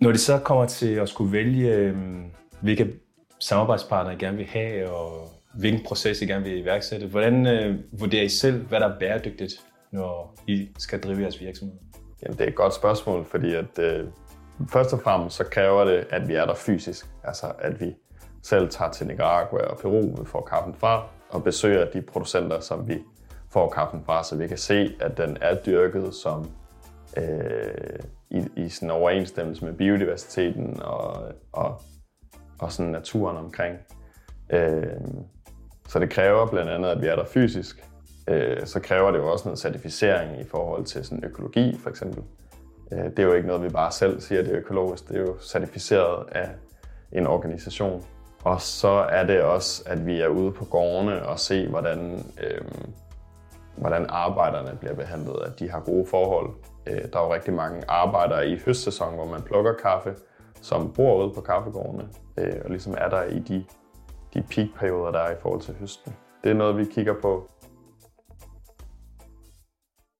Når det så kommer til at skulle vælge, øhm, hvilke samarbejdspartnere I gerne vil have, og hvilken proces I gerne vil iværksætte, hvordan øh, vurderer I selv, hvad der er bæredygtigt, når I skal drive jeres virksomhed? Jamen, det er et godt spørgsmål, fordi at, øh, først og fremmest så kræver det, at vi er der fysisk. Altså, at vi selv tager til Nicaragua og Peru, vi får kaffen fra, og besøger de producenter, som vi får kaffen fra, så vi kan se, at den er dyrket som øh, i, i sådan overensstemmelse med biodiversiteten og, og, og sådan naturen omkring. Øh, så det kræver blandt andet, at vi er der fysisk. Øh, så kræver det jo også noget certificering i forhold til sådan økologi, for eksempel. Øh, det er jo ikke noget, vi bare selv siger, det er økologisk. Det er jo certificeret af en organisation. Og så er det også, at vi er ude på gårdene og se, hvordan, øh, hvordan arbejderne bliver behandlet, at de har gode forhold. Øh, der er jo rigtig mange arbejdere i høstsæson, hvor man plukker kaffe, som bor ude på kaffegårdene, øh, og ligesom er der i de, de peakperioder, der er i forhold til høsten. Det er noget, vi kigger på